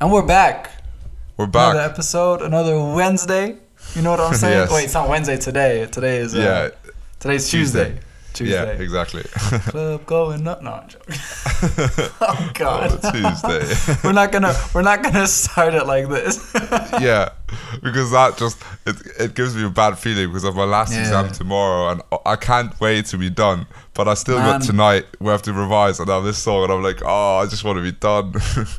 And we're back. We're back. Another episode, another Wednesday. You know what I'm saying? Yes. Wait, it's not Wednesday today. Today is uh, yeah, today's Tuesday. Tuesday. Tuesday. yeah, exactly. Club going up. No, oh God. Oh, Tuesday. we're not gonna we're not gonna start it like this. yeah, because that just it, it gives me a bad feeling because of my last Yeah. exam tomorrow and I can't wait to be done. But I still Man. got tonight. We have to revise and have this song, and I'm like, oh, I just want to be done.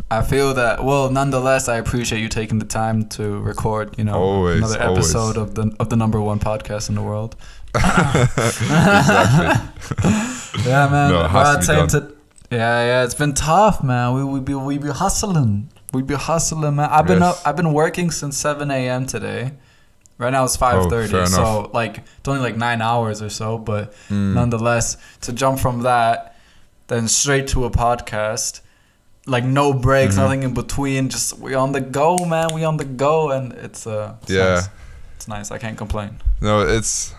I feel that. Well, nonetheless, I appreciate you taking the time to record. You know, Always, another always. episode of the of the number one podcast in the world. exactly. Yeah, man. No, We're has to yeah, yeah. It's been tough, man. We we be we be hustling. We be hustling, man. I've been Yes. up. I've been working since seven a.m. today. Right now it's five thirty, Oh, so like it's only like nine hours or so. But Mm. nonetheless, to jump from that, then straight to a podcast, like no breaks, Mm-hmm. nothing in between. Just we on the go, man. We on the go, and it's uh, it's Yeah. nice. it's nice. I can't complain. No, it's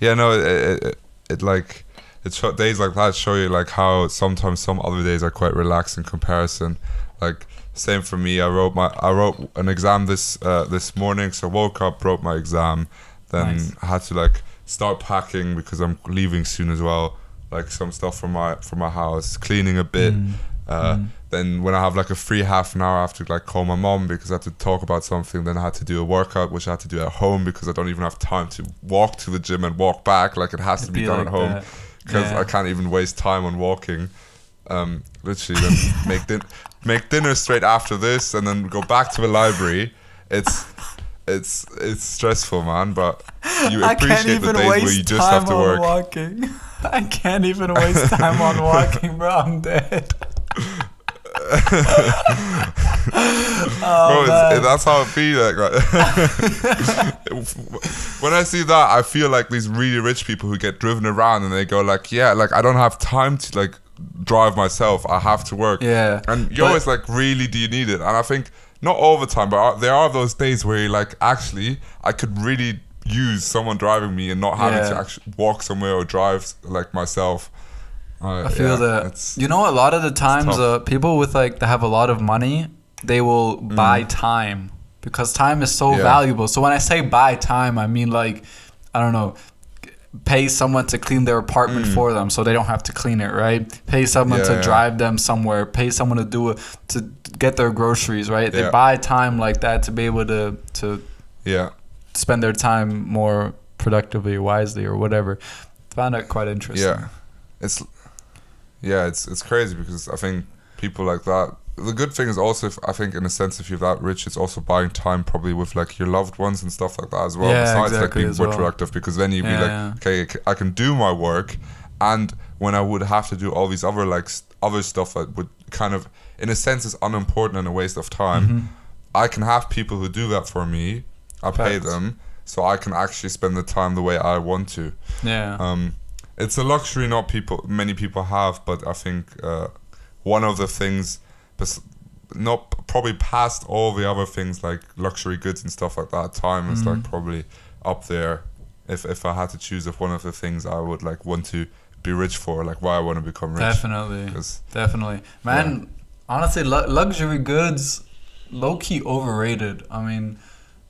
yeah, no, it it, it, it like it show, days like that show you like how sometimes some other days are quite relaxed in comparison. Like same for me. I wrote my I wrote an exam this uh, this morning, so woke up, wrote my exam, then Nice. Had to like start packing because I'm leaving soon as well. Like some stuff from my from my house, cleaning a bit. Mm. Uh, Mm. Then when I have like a free half an hour, I have to like call my mom because I have to talk about something. Then I had to do a workout, which I had to do at home because I don't even have time to walk to the gym and walk back. Like it has to It'd be, be done like at home because Yeah. I can't even waste time on walking. Um, literally, then make din- make dinner straight after this, and then go back to the library. It's it's it's stressful, man. But you appreciate the days where you just have to on work. walking. I can't even waste time on walking, bro. I'm dead. Oh, Bro, man. it's, that's how it feels like. Right? when I see that, I feel like these really rich people who get driven around and they go like, "Yeah, like I don't have time to like drive myself. I have to work." Yeah, and you're but- always like, "Really, do you need it?" And I think not all the time, but uh, there are those days where you're like, "Actually, I could really use someone driving me and not having Yeah. to actually walk somewhere or drive like myself." Uh, I feel yeah, that. You know, a lot of the times, uh, people with like that have a lot of money, they will buy time because time is so Mm. Yeah. valuable. So when I say buy time, I mean like, I don't know. Pay someone to clean their apartment for them, so they don't have to clean it, right? Pay someone Mm. Yeah, to drive them somewhere. Pay someone to do it to get their groceries, right? They buy time like that to be able to to yeah. spend their time more productively, wisely, or whatever. Found that quite interesting. Yeah, it's yeah, it's it's crazy because I think people like that. The good thing is also, if, I think, in a sense, if you're that rich, it's also buying time probably with like your loved ones and stuff like that as well. Yeah, besides exactly like being more well. productive, because then you'd be like, yeah. okay, I can do my work, and when I would have to do all these other like other stuff that would kind of, in a sense, is unimportant and a waste of time. Mm-hmm. I can have people who do that for me. I pay them, so I can actually spend the time the way I want to. Yeah. Um, it's a luxury not people many people have, but I think uh, one of the things, not probably past all the other things like luxury goods and stuff like that. Time is Mm-hmm. like probably up there. If if I had to choose if one of the things I would like want to be rich for, like why I want to become rich. definitely, definitely, man. Honestly, lu- luxury goods, low key overrated. I mean,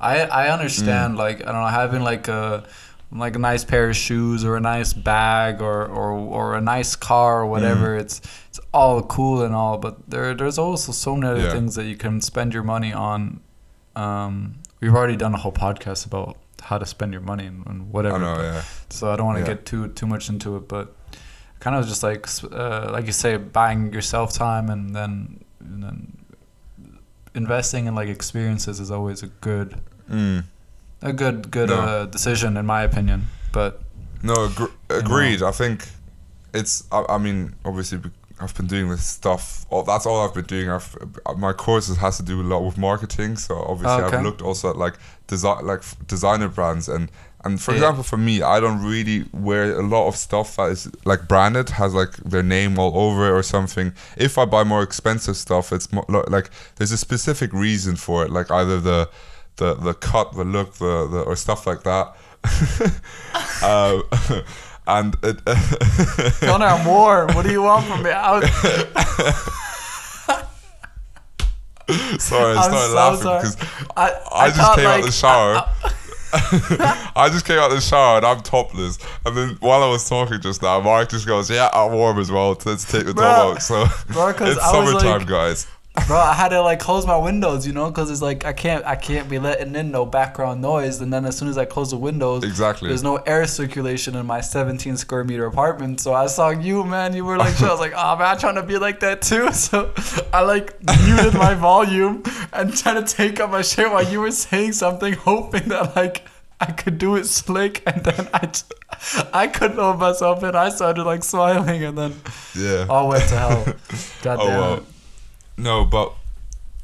I I understand Mm. like I don't know having like a like a nice pair of shoes or a nice bag or or, or a nice car or whatever. Mm. It's it's all cool and all, but there there's also so many other Yeah. things that you can spend your money on. Um, we've already done a whole podcast about how to spend your money and, and whatever. I know, but- yeah. so I don't want to Yeah. get too too much into it, but kind of just like uh, like you say, buying yourself time and then and then investing in like experiences is always a good Mm. A good good No. uh, decision in my opinion. But No, agr- agreed. I think it's. I, I mean, obviously, I've been doing this stuff. All, that's all I've been doing. I've my courses has to do a lot with marketing. So obviously, Okay. I've looked also at like design, like f- designer brands, and and for Yeah. example, for me, I don't really wear a lot of stuff that is like branded, has like their name all over it or something. If I buy more expensive stuff, it's more, like there's a specific reason for it, like either the the the cut, the look, the, the or stuff like that. um, and it, Connor, I'm warm. What do you want from me? I was, Sorry, I I'm started so laughing sorry. because I, I, just thought, came out like, the shower. I just came out the shower and I'm topless. And then while I was talking just now, Mark just goes, "Yeah, I'm warm as well. Let's take the Bro. top out." So Bro, it's I summertime, like- guys. Bro i had to like close my windows you know because it's like i can't i can't be letting in no background noise and then as soon as i close the windows Exactly. there's no air circulation in my 17 square meter apartment so i saw you man you were like i was like oh man i'm trying to be like that too so i like muted my volume and trying to take up my shit while you were saying something hoping that like I could do it slick, and then I, j- I couldn't hold myself in. I started like smiling, and then Yeah. all went to hell. God Oh damn well. No, but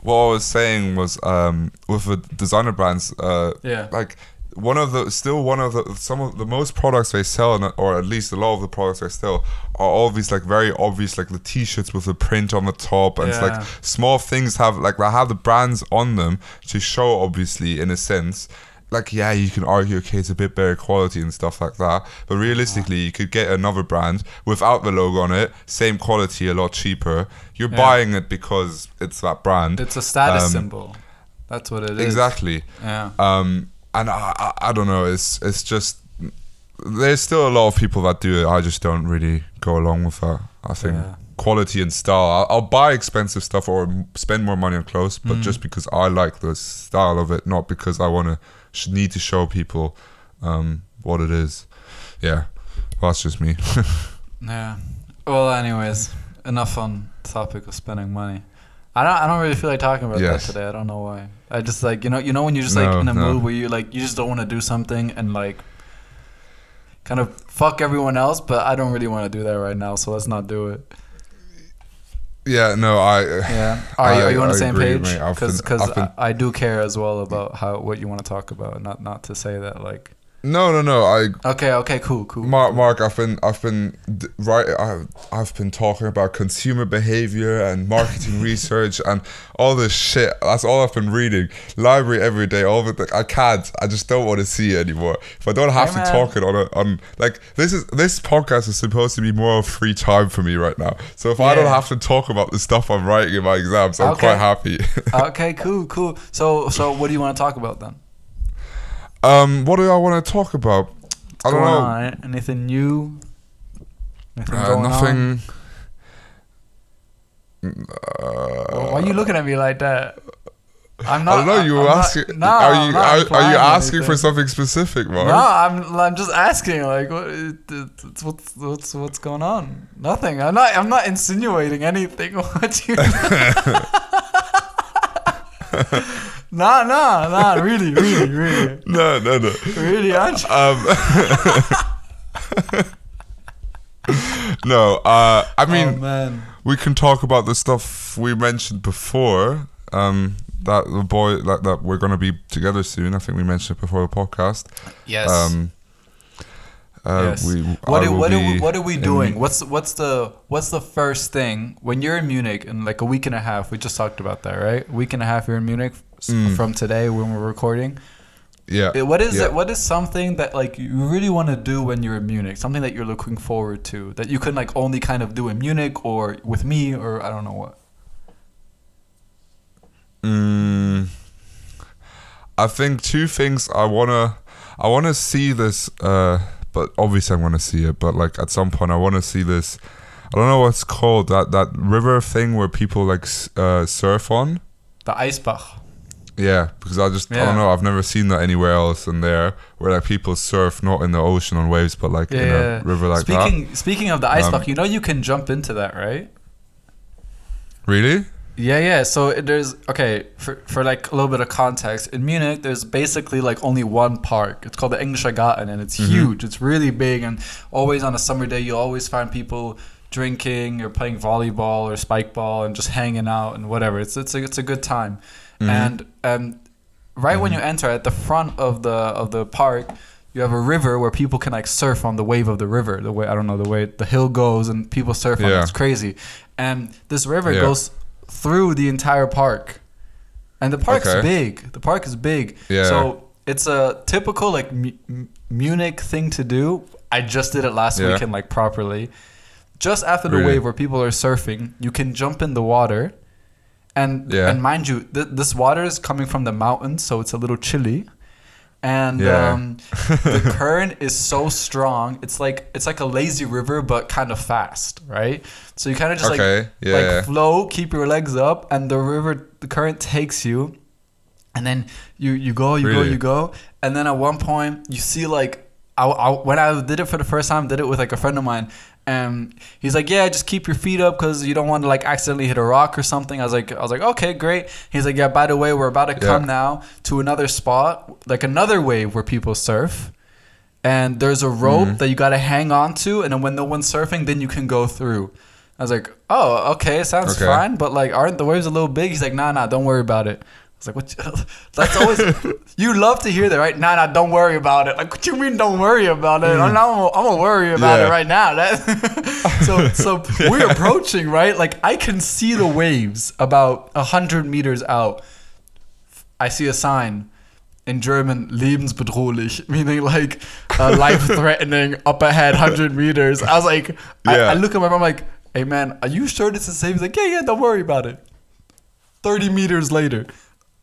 what I was saying was um, with the designer brands, uh, Yeah. like one of the still one of the some of the most products they sell, or at least a lot of the products they sell, are all these like very obvious, like the T-shirts with the print on the top, and it's like small things have like they have the brands on them to show, obviously, in a sense. Like yeah, you can argue okay, it's a bit better quality and stuff like that, but realistically, you could get another brand without the logo on it, same quality, a lot cheaper. You're Yeah. buying it because it's that brand. It's a status Um, symbol. That's what it is. exactly. Yeah. Um, and I, I, I don't know. It's it's just there's still a lot of people that do it. I just don't really go along with that. I think Yeah. Quality and style. I'll, I'll buy expensive stuff or spend more money on clothes, Mm. but just because I like the style of it, not because I want to need to show people um, what it is. Yeah, that's just me. Yeah. Well, anyways, enough on the topic of spending money. I don't. I don't really feel like talking about Yes. that today. I don't know why. I just like you know you know when you're just like in a no. mood where you like you just don't want to do something and like kind of fuck everyone else, but I don't really want to do that right now. So let's not do it. Yeah, no, I. Yeah. Are you, are you on the I same agree, page? Because I, I do care as well about how what you want to talk about. Not not to say that like. No, no, no. I Okay. Okay. Cool. Cool. Mark, Mark, I've been, I've been, right, I've, I've been talking about consumer behavior and marketing research and all this shit. That's all I've been reading. Library every day. All of it. I can't. I just don't want to see it anymore. If I don't have Hey, to man. talk it on a, on like this is this podcast is supposed to be more of free time for me right now. So if I don't have to talk about the stuff I'm writing in my exams, I'm Okay. quite happy. okay. Cool. Cool. So so what do you want to talk about then? Um, what do I want to talk about? I don't know. on? Anything new? Anything Uh, nothing. Uh, Why are you looking at me like that? I'm not. I don't know. You I'm were not- asking. no, are you are, are you asking for something specific, Mark? No, I'm. I'm just asking. Like, what? It, it, it's what's what's what's going on? Nothing. I'm not. I'm not insinuating anything. What you? nah, nah, nah. Really, really, really, No, no, no. really. I'm Um, no. Uh, I oh mean, man. we can talk about the stuff we mentioned before. Um, that the boy that, that we're gonna be together soon. I think we mentioned it before the podcast. Yes. Um, uh, yes. we, what I are, will what, are we, be what are we in- doing? What's what's the what's the first thing when you're in Munich in like a week and a half? We just talked about that, right? A week and a half you're in Munich s- Mm. from today when we're recording. Yeah. What is yeah. it? What is something that like you really want to do when you're in Munich? Something that you're looking forward to that you can like only kind of do in Munich or with me or I don't know what. Mm, I think two things I wanna I wanna see this uh but obviously I'm gonna see it but like at some point I wanna see this I don't know what's called that that river thing where people like uh, surf on The Eisbach. Yeah because I just I don't know I've never seen that anywhere else in there where like people surf not in the ocean on waves but like in a river like that speaking speaking of the Eisbach, Um, you know you can jump into that, right? really Yeah, yeah. So it- there's okay for for like a little bit of context. In Munich, there's basically like only one park. It's called the Englischer Garten, and it's Mhm. huge. It's really big, and always on a summer day, you always find people drinking or playing volleyball or spike ball and just hanging out and whatever. It's it's a it's a good time, Mhm. and um, right when you enter at the front of the of the park. You have a river where people can like surf on the wave of the river. The way I don't know the way the hill goes and people surf on it. It's crazy, and this river Yeah. goes through the entire park. And the park's Okay. big. The park is big. Yeah. So it's a typical like M- Munich thing to do. I just did it last Yeah. weekend like properly. Just after the Really? wave where people are surfing, you can jump in the water and Yeah. and mind you, th- this water is coming from the mountains, so it's a little chilly, and Yeah. um, the current is so strong. It's like it's like a lazy river, but kind of fast, right? So you kind of just Okay, like yeah, like flow, keep your legs up, and the river, the current takes you, and then you you go, you go, you go, and then at one point you see like I, I when I did it for the first time, did it with like a friend of mine, and he's like, yeah, just keep your feet up because you don't want to like accidentally hit a rock or something. I was like, I was like, okay, great. He's like, yeah, by the way, we're about to come now to another spot, like another wave where people surf. And there's a rope Mm-hmm. that you gotta hang on to, and then when no one's surfing, then you can go through. I was like, oh, okay, sounds Okay. fine, but like, aren't the waves a little big? He's like, nah, nah, don't worry about it. I was like, what? That's always you love to hear that, right? Nah, nah, don't worry about it. Like, what you mean, don't worry about it? I'm, I'm, I'm gonna worry about Yeah. it right now. That, so, so we're approaching, right? Like, I can see the waves about a hundred meters out. I see a sign in German, lebensbedrohlich, meaning like uh, life threatening up ahead, 100 meters. I was like, I, Yeah. I look at my mom, I'm like, hey man, are you sure this is safe? He's like, yeah, yeah, don't worry about it. 30 meters later,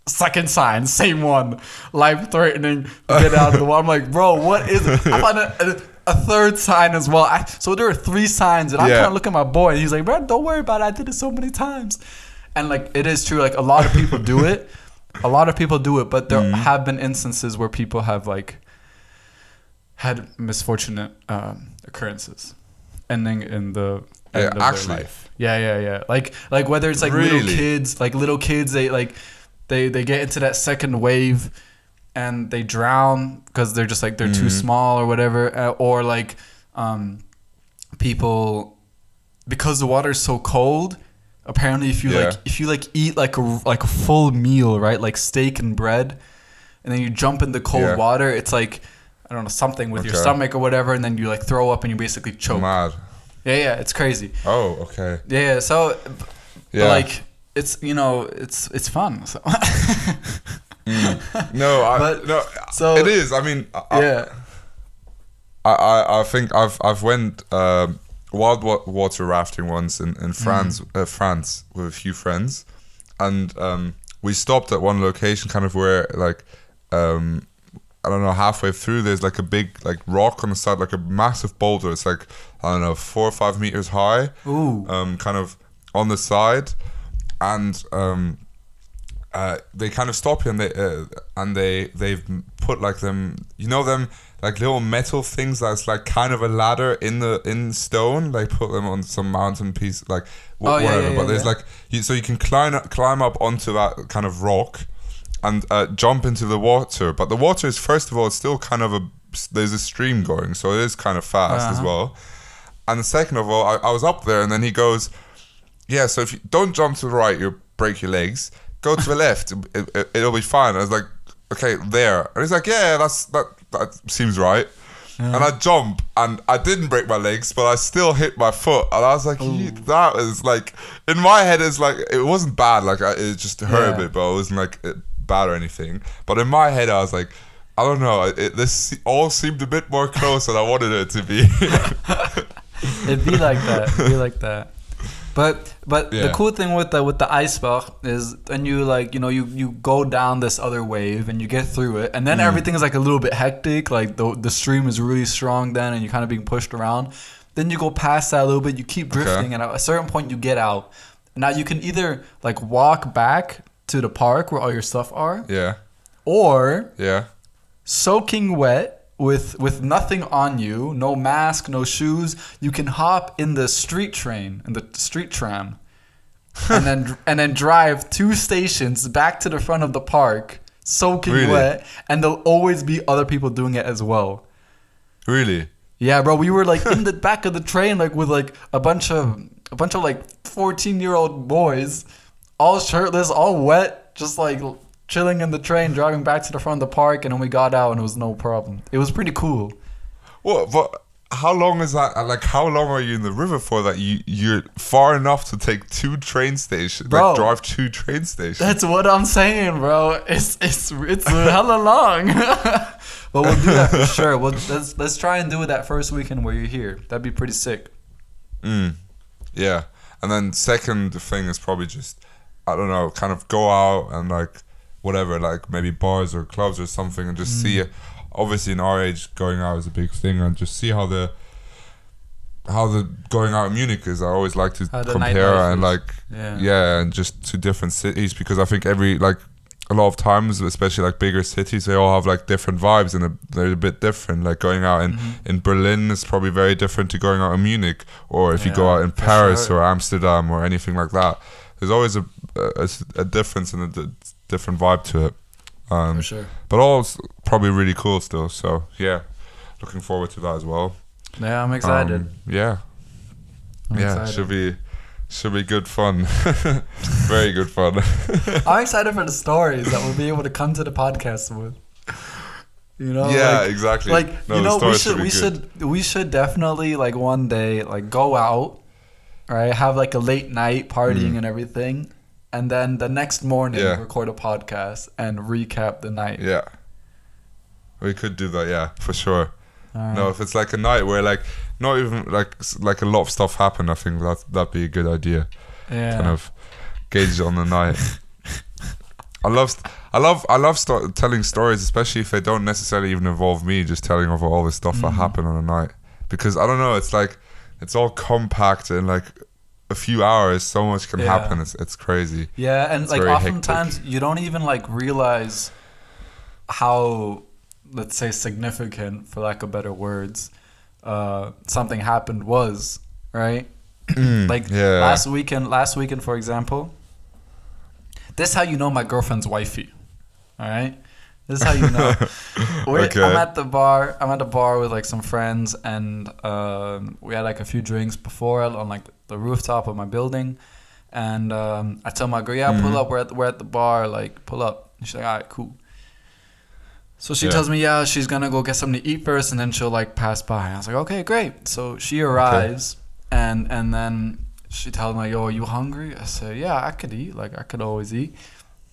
second sign, same one, life threatening, get out of the water. I'm like, bro, what is it? I found a, a, a third sign as well. I, so there are three signs, and I'm Yeah. kind of looking at my boy, and he's like, bro, don't worry about it. I did it so many times. And like, it is true, like, a lot of people do it. A lot of people do it, but there Mm-hmm. have been instances where people have like had misfortunate um, occurrences, ending in the Yeah, end of actually. their life. Yeah, yeah, yeah. Like like whether it's like little kids, like little kids, they like they they get into that second wave and they drown because they're just like they're too Mm-hmm. small or whatever, uh, or like um, people because the water is so cold. Apparently, if you Yeah. like if you like eat like a like a full meal, right, like steak and bread, and then you jump in the cold Yeah. water, it's like I don't know something with your stomach or whatever, and then you like throw up and you basically choke. Mad. Yeah, yeah, it's crazy. Oh, okay. Yeah, yeah. So, Yeah. like, it's you know, it's it's fun. So. no, I, But- no. so- it is. I mean, I, yeah. I, I, I think I've I've went um, wild water rafting once in in France, uh, France with a few friends, and um, we stopped at one location, kind of where like. Um, I don't know, halfway through, there's like a big like rock on the side, like a massive boulder. It's like I don't know, four or five meters high. Ooh. Um, kind of on the side, and um, uh, they kind of stop you and they uh, and they they've put like them, you know them like little metal things that's like kind of a ladder in the in stone. They put them on some mountain piece, like wh- Oh, yeah, whatever. yeah, but there's yeah. like you, so you can climb up, climb up onto that kind of rock and uh, jump into the water. But the water is first of all it's still kind of a there's a stream going, so it is kind of fast as Uh-huh. well. And second of all, I, I was up there, and then he goes, "Yeah, so if you don't jump to the right, you'll break your legs. Go to the left, it, it, it'll be fine." I was like, "Okay, there." And he's like, "Yeah, that's that. That seems right." And I jump, and I didn't break my legs, but I still hit my foot, and I was like, that was like." In my head, it's like it wasn't bad. Like I, it just hurt Yeah. a bit, but it wasn't like bad or anything. But in my head, I was like. I don't know. It, this all seemed a bit more close than I wanted it to be. It'd be like that. It'd be like that. But but the cool thing with the with the Eisbach is when you like you know you you go down this other wave and you get through it and then Mm. everything is like a little bit hectic like the the stream is really strong then and you're kind of being pushed around. Then you go past that a little bit, you keep drifting, and at a certain point you get out. Now you can either like walk back to the park where all your stuff are, yeah, or yeah. soaking wet with with nothing on you, no mask, no shoes, you can hop in the street train, in the street tram, and then and then drive two stations back to the front of the park, soaking Really? wet, and there'll always be other people doing it as well. Really? Yeah, bro, we were like in the back of the train, like with like a bunch of a bunch of like fourteen year old boys, all shirtless, all wet, just like chilling in the train, driving back to the front of the park, and then we got out and it was no problem. It was pretty cool. What? But how long is that? Like, how long are you in the river for? That you you're far enough to take two train stations, Bro. like drive two train stations. That's what I'm saying, bro. It's it's it's hella long. but we'll do that for sure. We'll, let's let's try and do it that first weekend where you're here. That'd be pretty sick. Mm. Yeah, and then second thing is probably just. I don't know, kind of go out and like whatever, like maybe bars or clubs or something, and just see. Mm. it. Obviously, in our age, going out is a big thing, and just see how the how the going out in Munich is. I always like to compare and like Yeah. yeah, and just to different cities because I think every like a lot of times, especially like bigger cities, they all have like different vibes and they're a bit different. Like going out in Mm-hmm. in Berlin is probably very different to going out in Munich, or if you go out in Paris sure. or Amsterdam or anything like that. There's always a a, a difference and a d- different vibe to it. Um, For sure. but all probably really cool still. So yeah, looking forward to that as well. Yeah, I'm excited. Um, yeah, I'm yeah, excited. should be should be good fun. very good fun. I'm excited for the stories that we'll be able to come to the podcast with. You know, yeah, like, exactly. like No, you know, we should we good. should we should definitely like one day like go out, right? Have like a late night partying and everything, and then the next morning Mm. Yeah. record a podcast and recap the night. Yeah. We could do that, yeah, for sure. Alright. No, if it's like a night where like not even like like a lot of stuff happened, I think that that'd be a good idea. yeah. Kind of gauge it on the night. I love I love I love sto- telling stories, especially if they don't necessarily even involve me. Just telling of all the stuff that Mhm. happened on a night because I don't know. It's like it's all compact and like a few hours. So much can Yeah. happen. It's it's crazy. Yeah, and It's like very hectic. oftentimes you don't even like realize how, let's say, significant, for lack of better words, uh, something happened was right. like yeah. last weekend, last weekend, for example. This is how you know my girlfriend's wifey. All right. This is how you know. Okay. I'm at the bar. I'm at the bar with like some friends, and um, we had like a few drinks before on like the rooftop of my building. And um, I tell my girl, "Yeah, pull Mhm. up. We're at the, we're at the bar. Like, pull up." And she's like, "All right, cool." So she Yeah. tells me, "Yeah, she's gonna go get something to eat first, and then she'll like pass by." I was like, "Okay, great." So she arrives, and and then she tells me, "Yo, are you hungry?" I said, "Yeah, I could eat. Like, I could always eat."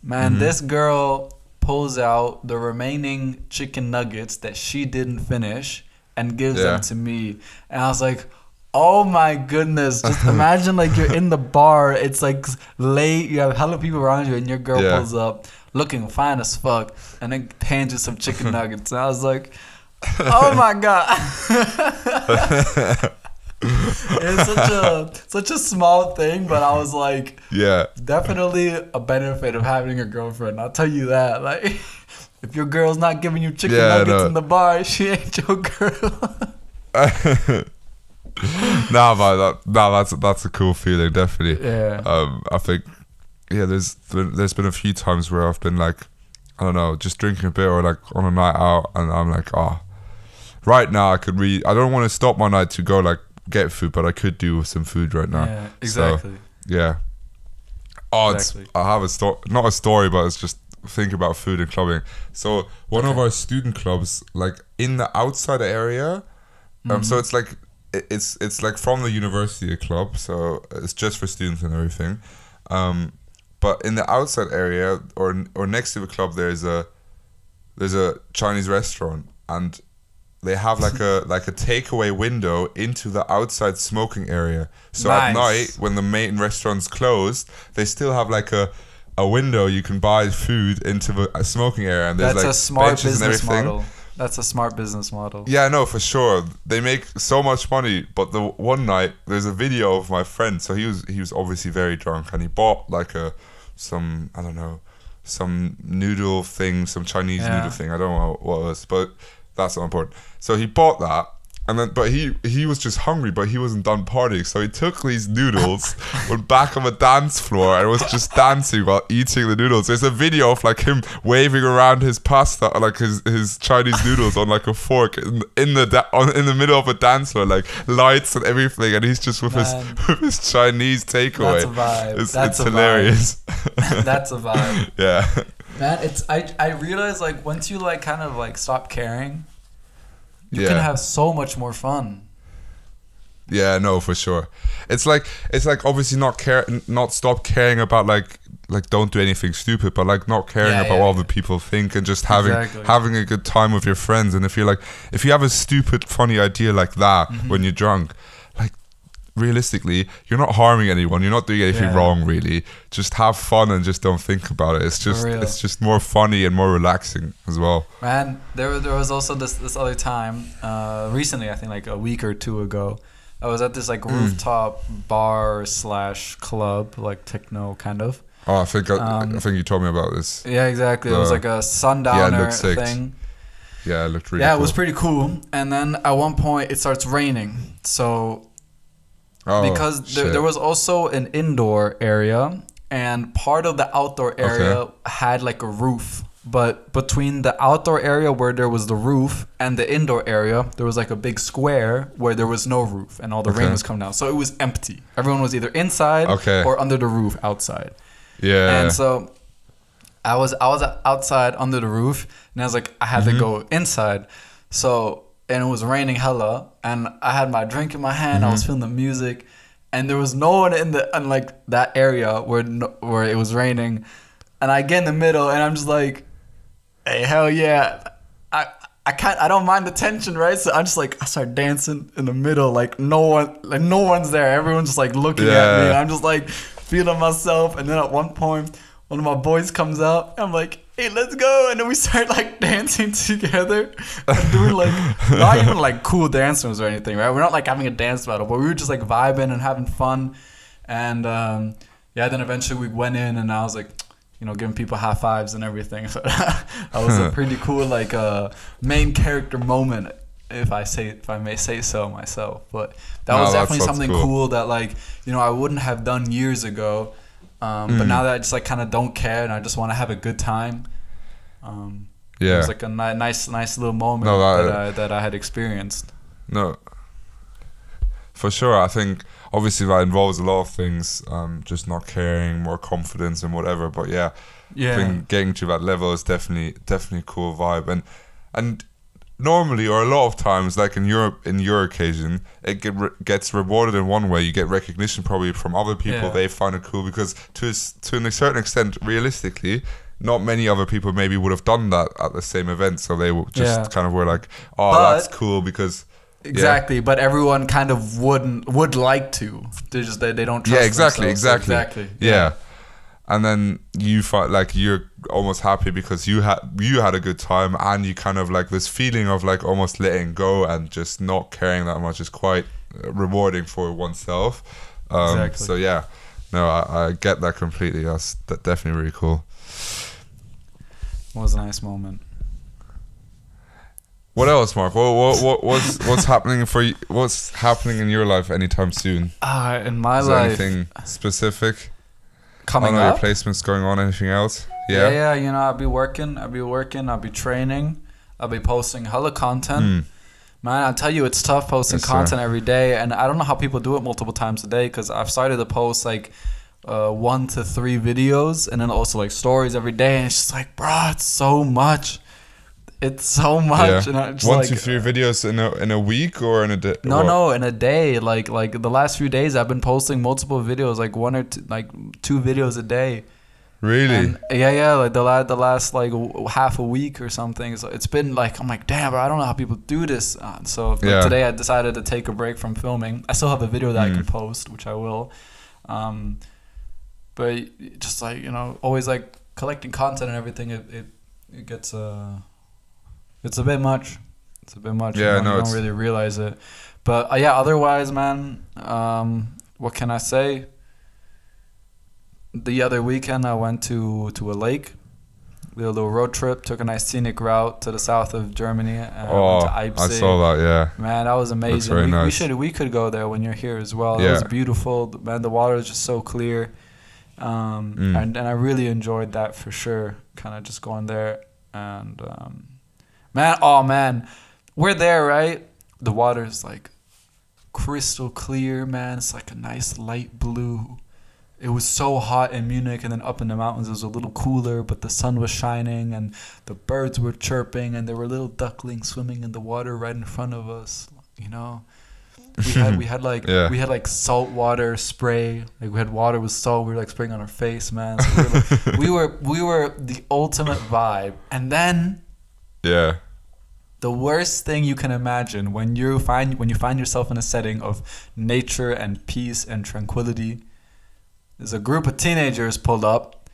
Man, Mhm. this girl pulls out the remaining chicken nuggets that she didn't finish and gives Yeah. them to me. And I was like, oh my goodness. Just imagine like you're in the bar, it's like late, you have hella people around you, and your girl Yeah. pulls up looking fine as fuck and then hands you some chicken nuggets. And I was like, oh my God. it's such a such a small thing, but I was like, Yeah. definitely a benefit of having a girlfriend. I'll tell you that. Like, if your girl's not giving you chicken Yeah, nuggets know. in the bar, she ain't your girl. nah, but that, nah, that's that's a cool feeling, definitely. yeah. Um, I think, yeah, there's been, there's been a few times where I've been like, I don't know, just drinking a bit or like on a night out, and I'm like, oh, right now I could really, I don't want to stop my night to go like get food, but I could do with some food right now. yeah, exactly. Yeah. Oh, Exactly. I have a story, not a story, but it's just think about food and clubbing. So one of our student clubs, like in the outside area, um, so it's like it's it's like from the university club, so it's just for students and everything. Um, but in the outside area or or next to the club, there's a there's a Chinese restaurant and they have like a like a takeaway window into the outside smoking area. So at night when the main restaurant's closed, they still have like a a window you can buy food into the uh, smoking area and there's That's like a smart benches and everything. model. That's a smart business model. Yeah, no, for sure. They make so much money. But the one night, there's a video of my friend. So he was he was obviously very drunk, and he bought like a some I don't know some noodle thing, some Chinese Yeah. noodle thing. I don't know what it was, but that's not important. So he bought that. And then, but he he was just hungry, but he wasn't done partying. So he took these noodles, went back on the dance floor, and was just dancing while eating the noodles. There's a video of like him waving around his pasta, like his his Chinese noodles on like a fork in, in the da- on, in the middle of a dance floor, like lights and everything, and he's just with his with his Chinese takeaway. That's a vibe. It's, That's it's a vibe. hilarious. That's a vibe. yeah, Man, it's I I realize like once you like kind of like stop caring, you Yeah. can have so much more fun. Yeah, no, for sure. It's like it's like obviously not care, not stop caring about like like don't do anything stupid, but like not caring Yeah, about yeah, what yeah. other people think and just having Exactly. having a good time with your friends. And if you're like if you have a stupid funny idea like that Mm-hmm. when you're drunk, realistically, you're not harming anyone. You're not doing anything Yeah. wrong, really. Just have fun and just don't think about it. It's just it's just more funny and more relaxing as well. Man, there there was also this this other time, uh, recently I think like a week or two ago, I was at this like Hmm. rooftop bar slash club, like techno kind of. Oh, I think I, Um, I think you told me about this. Yeah, exactly. it was Uh, like a sundowner sick. thing. Yeah, it looked really. yeah, cool. it was pretty cool. And then at one point it starts raining, so Oh, because there, there was also an indoor area and part of the outdoor area had like a roof. But between the outdoor area where there was the roof and the indoor area there was like a big square where there was no roof and all the rain was coming down. So it was empty. Everyone was either inside Okay. or under the roof outside. Yeah. and so I was I was outside under the roof, and I was like I had to mm-hmm. go inside. So and it was raining hella, and I had my drink in my hand. I was mm-hmm. feeling the music, and there was no one in the in like that area where no, where it was raining, and I get in the middle, and I'm just like, hey hell yeah, I. I can't. I don't mind the tension, right? So I'm just like I start dancing in the middle, like no one, like no one's there. Everyone's just like looking at me. I'm just like feeling myself. And then at one point, one of my boys comes out. And I'm like, "Hey, let's go!" And then we start like dancing together and doing like not even like cool dance moves or anything, right? We're not like having a dance battle, but we were just like vibing and having fun. And um, yeah, then eventually we went in, and I was like. You know, giving people high fives and everything. So that was a pretty cool, like, uh, main character moment, if I say, if I may say so myself. But that No, was definitely something cool. cool that like you know I wouldn't have done years ago, um, but Mm. now that I just like kind of don't care and I just want to have a good time. Um, it yeah. was like a ni- nice, nice little moment No, that- that, I, that I had experienced. No. For sure, I think obviously that involves a lot of things. Um, just not caring, more confidence, and whatever. But yeah, think getting to that level is definitely definitely a cool vibe. And and normally or a lot of times, like in Europe, in your occasion, it get re- gets rewarded in one way. You get recognition probably from other people. Yeah. They find it cool because to a to a certain extent, realistically. Not many other people maybe would have done that at the same event, so they just Yeah. kind of were like, "Oh, But- that's cool," because Exactly, but everyone kind of wouldn't would like to. They just they, they don't trust yeah exactly themselves. exactly exactly yeah. And then you find like you're almost happy because you had you had a good time and you kind of like this feeling of like almost letting go and just not caring that much is quite uh, rewarding for oneself. Um, Exactly. so yeah. No I, I get that completely. That's that definitely really cool. It was a nice moment. what else mark? What, what, what what's what's happening for you what's happening in your life anytime soon? Ah, in my is there life, anything specific coming know up. your placements going on anything else Yeah. yeah yeah, You know, I'll be working. I'll be working. I'll be training. I'll be posting hella content. Mm. Man, I tell you, it's tough posting Yes, sir. content every day, and I don't know how people do it multiple times a day because I've started to post like uh, one to three videos, and then also like stories every day, and it's just like, bro, it's so much. It's so much, and I just One, like, two, three videos in a in a week or in a day? No, no, in a day, like like the last few days, I've been posting multiple videos, like one or two, like two videos a day. Really? And yeah, yeah, like the last the last like w- half a week or something. So it's been like I'm like, damn, bro, I don't know how people do this. Uh, so like, Yeah. today I decided to take a break from filming. I still have a video that I can Mm. post, which I will. Um, but just like you know, always like collecting content and everything, it it, it gets uh, it's a bit much. It's a bit much. Yeah, you, no, don't, you don't really realize it. But uh, yeah, otherwise, man, um, what can I say? the other weekend I went to to a lake. We did a little road trip, took a nice scenic route to the south of Germany. And oh, I saw that. Yeah. Man, that was amazing. very we, we should we could go there when you're here as well. Yeah. It was beautiful. Man, the water is just so clear. Um, Mm. and, and I really enjoyed that for sure. Kind of just going there and um, man, oh man, we're there, right? The water is like crystal clear, man. It's like a nice light blue. It was so hot in Munich, and then up in the mountains it was a little cooler, but the sun was shining, and the birds were chirping, and there were little ducklings swimming in the water right in front of us. You know, we had we had like Yeah. we had like salt water spray, like we had water with salt. We were like spraying on our face, man. So we, were like, we were we were the ultimate vibe, and then Yeah. The worst thing you can imagine when you find when you find yourself in a setting of nature and peace and tranquility is a group of teenagers pulled up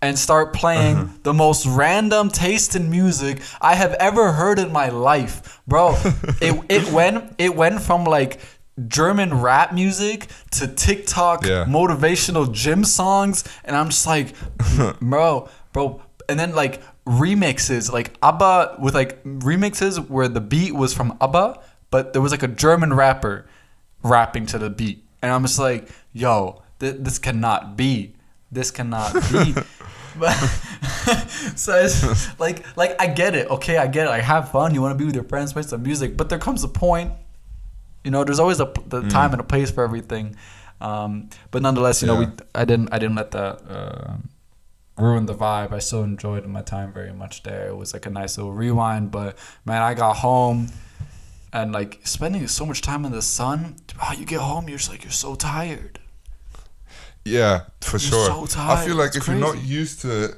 and start playing uh-huh. the most random taste in music I have ever heard in my life. Bro, it it went it went from like German rap music to TikTok Yeah. motivational gym songs and I'm just like bro, bro and then like remixes like ABBA with like remixes where the beat was from ABBA but there was like a German rapper rapping to the beat. And I'm just like yo th- this cannot be. This cannot be. But so it's like like I get it. Okay I get it. Like have fun. You want to be with your friends play some music. But there comes a point you know there's always a the Mm. time and a place for everything. Um, but nonetheless you know we I didn't I didn't let that uh, ruin the vibe I still enjoyed my time very much there it was like a nice little rewind but man I got home and like spending so much time in the sun oh, you get home you're just like you're so tired Yeah, for You're sure. so I feel like it's if you're not used to it,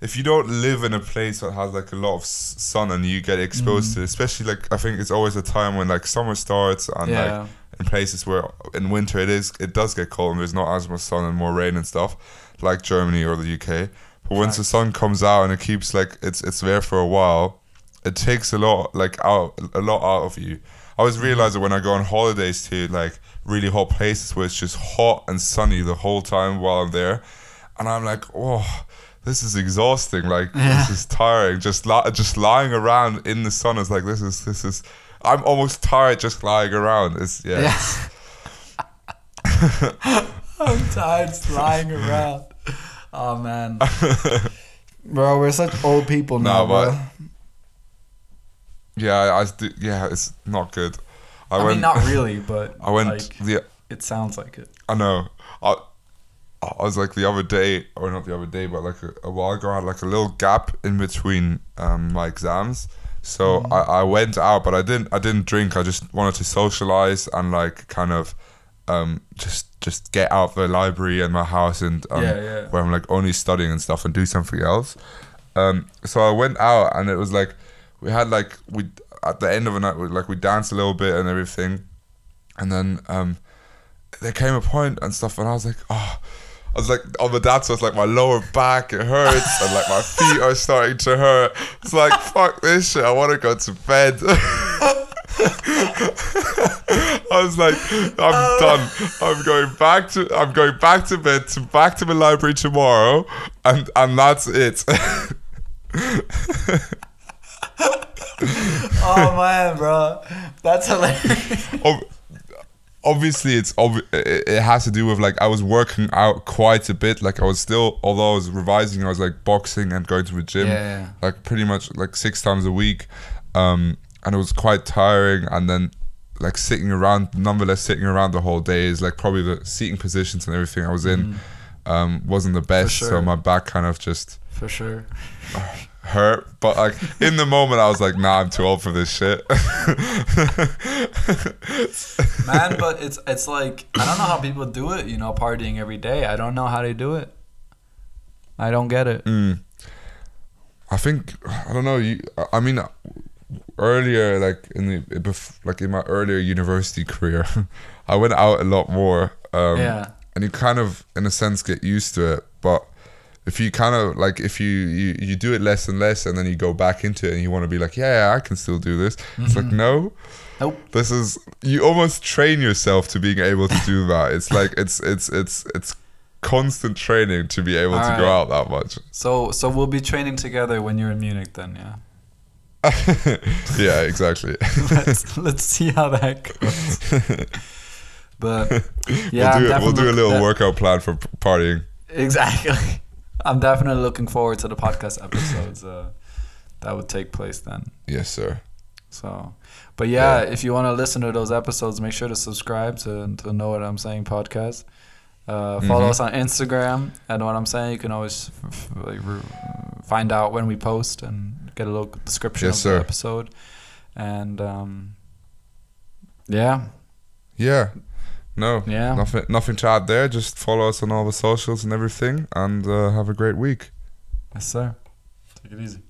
if you don't live in a place that has like a lot of sun and you get exposed Mm. to it, especially like I think it's always a time when like summer starts and Yeah. like in places where in winter it is it does get cold and there's not as much sun and more rain and stuff, like Germany or the UK. But once the Facts. sun comes out and it keeps like it's it's there for a while, it takes a lot like out a lot out of you. I always mm. realize that when I go on holidays to like really hot places where it's just hot and sunny the whole time while I'm there, and I'm like, oh, this is exhausting. Like Yeah. this is tiring. Just li- just lying around in the sun is like this is this is. I'm almost tired just lying around. It's yeah. Yeah. I'm tired lying around. Oh man. Bro, we're such old people now, No, but- bro. Yeah, I, I do- yeah, it's not good. I, I, went. mean, not really, but I went like, the. it sounds like it. I know. I. I was like the other day, or not the other day, but like a, a while ago, I had like a little gap in between um, my exams. So Mm-hmm. I, I went out, but I didn't. I didn't drink. I just wanted to socialize and like kind of, um, just just get out of the library and my house and um, Yeah, yeah. where I'm like only studying and stuff and do something else. Um, so I went out and it was like we had like we at the end of the night we like we danced a little bit and everything, and then um, there came a point and stuff and I was like oh. I was like on the dance, it's like my lower back it hurts and like my feet are starting to hurt. It's like fuck this shit. I want to go to bed. I was like, I'm done. I'm going back to I'm going back to bed to back to the library tomorrow, and and that's it. Oh man, bro, that's hilarious. Ob- obviously it's ob- it it has to do with like I was working out quite a bit like I was still although I was revising I was like boxing and going to the gym Yeah. like pretty much like six times a week um and it was quite tiring and then like sitting around nonetheless sitting around the whole day is like probably the seating positions and everything I was in um wasn't the best so Mm. my back kind of just For sure. hurt but like in the moment I was like nah I'm too old for this shit Man, but it's it's like I don't know how people do it, you know, partying every day. I don't know how they do it. I don't get it. Mm. I think I don't know. You, I mean, earlier, like in the bef- like in my earlier university career, I went out a lot more. Um, Yeah. and you kind of, in a sense, get used to it. But if you kind of like, if you you you do it less and less, and then you go back into it, and you want to be like, yeah, yeah, I can still do this. It's like no. Nope. This is you almost train yourself to being able to do that. It's like it's it's it's it's constant training to be able to go out that much. So so we'll be training together when you're in Munich then, yeah. yeah, exactly. let's let's see how that goes. But we'll yeah, do I'm it. We'll do a little that- workout plan for partying. Exactly. I'm definitely looking forward to the podcast episodes uh, that would take place then. Yes, sir. So, but yeah, Yeah. if you want to listen to those episodes, make sure to subscribe to to know what I'm saying podcast. Uh, follow Mhm. us on Instagram and know what I'm saying. You can always f- f- find out when we post and get a little description Yes, of sir. the episode. And um, yeah, Yeah. No. Yeah. Nothing. Nothing to add there. Just follow us on all the socials and everything, and uh, have a great week. yes, sir. Take it easy.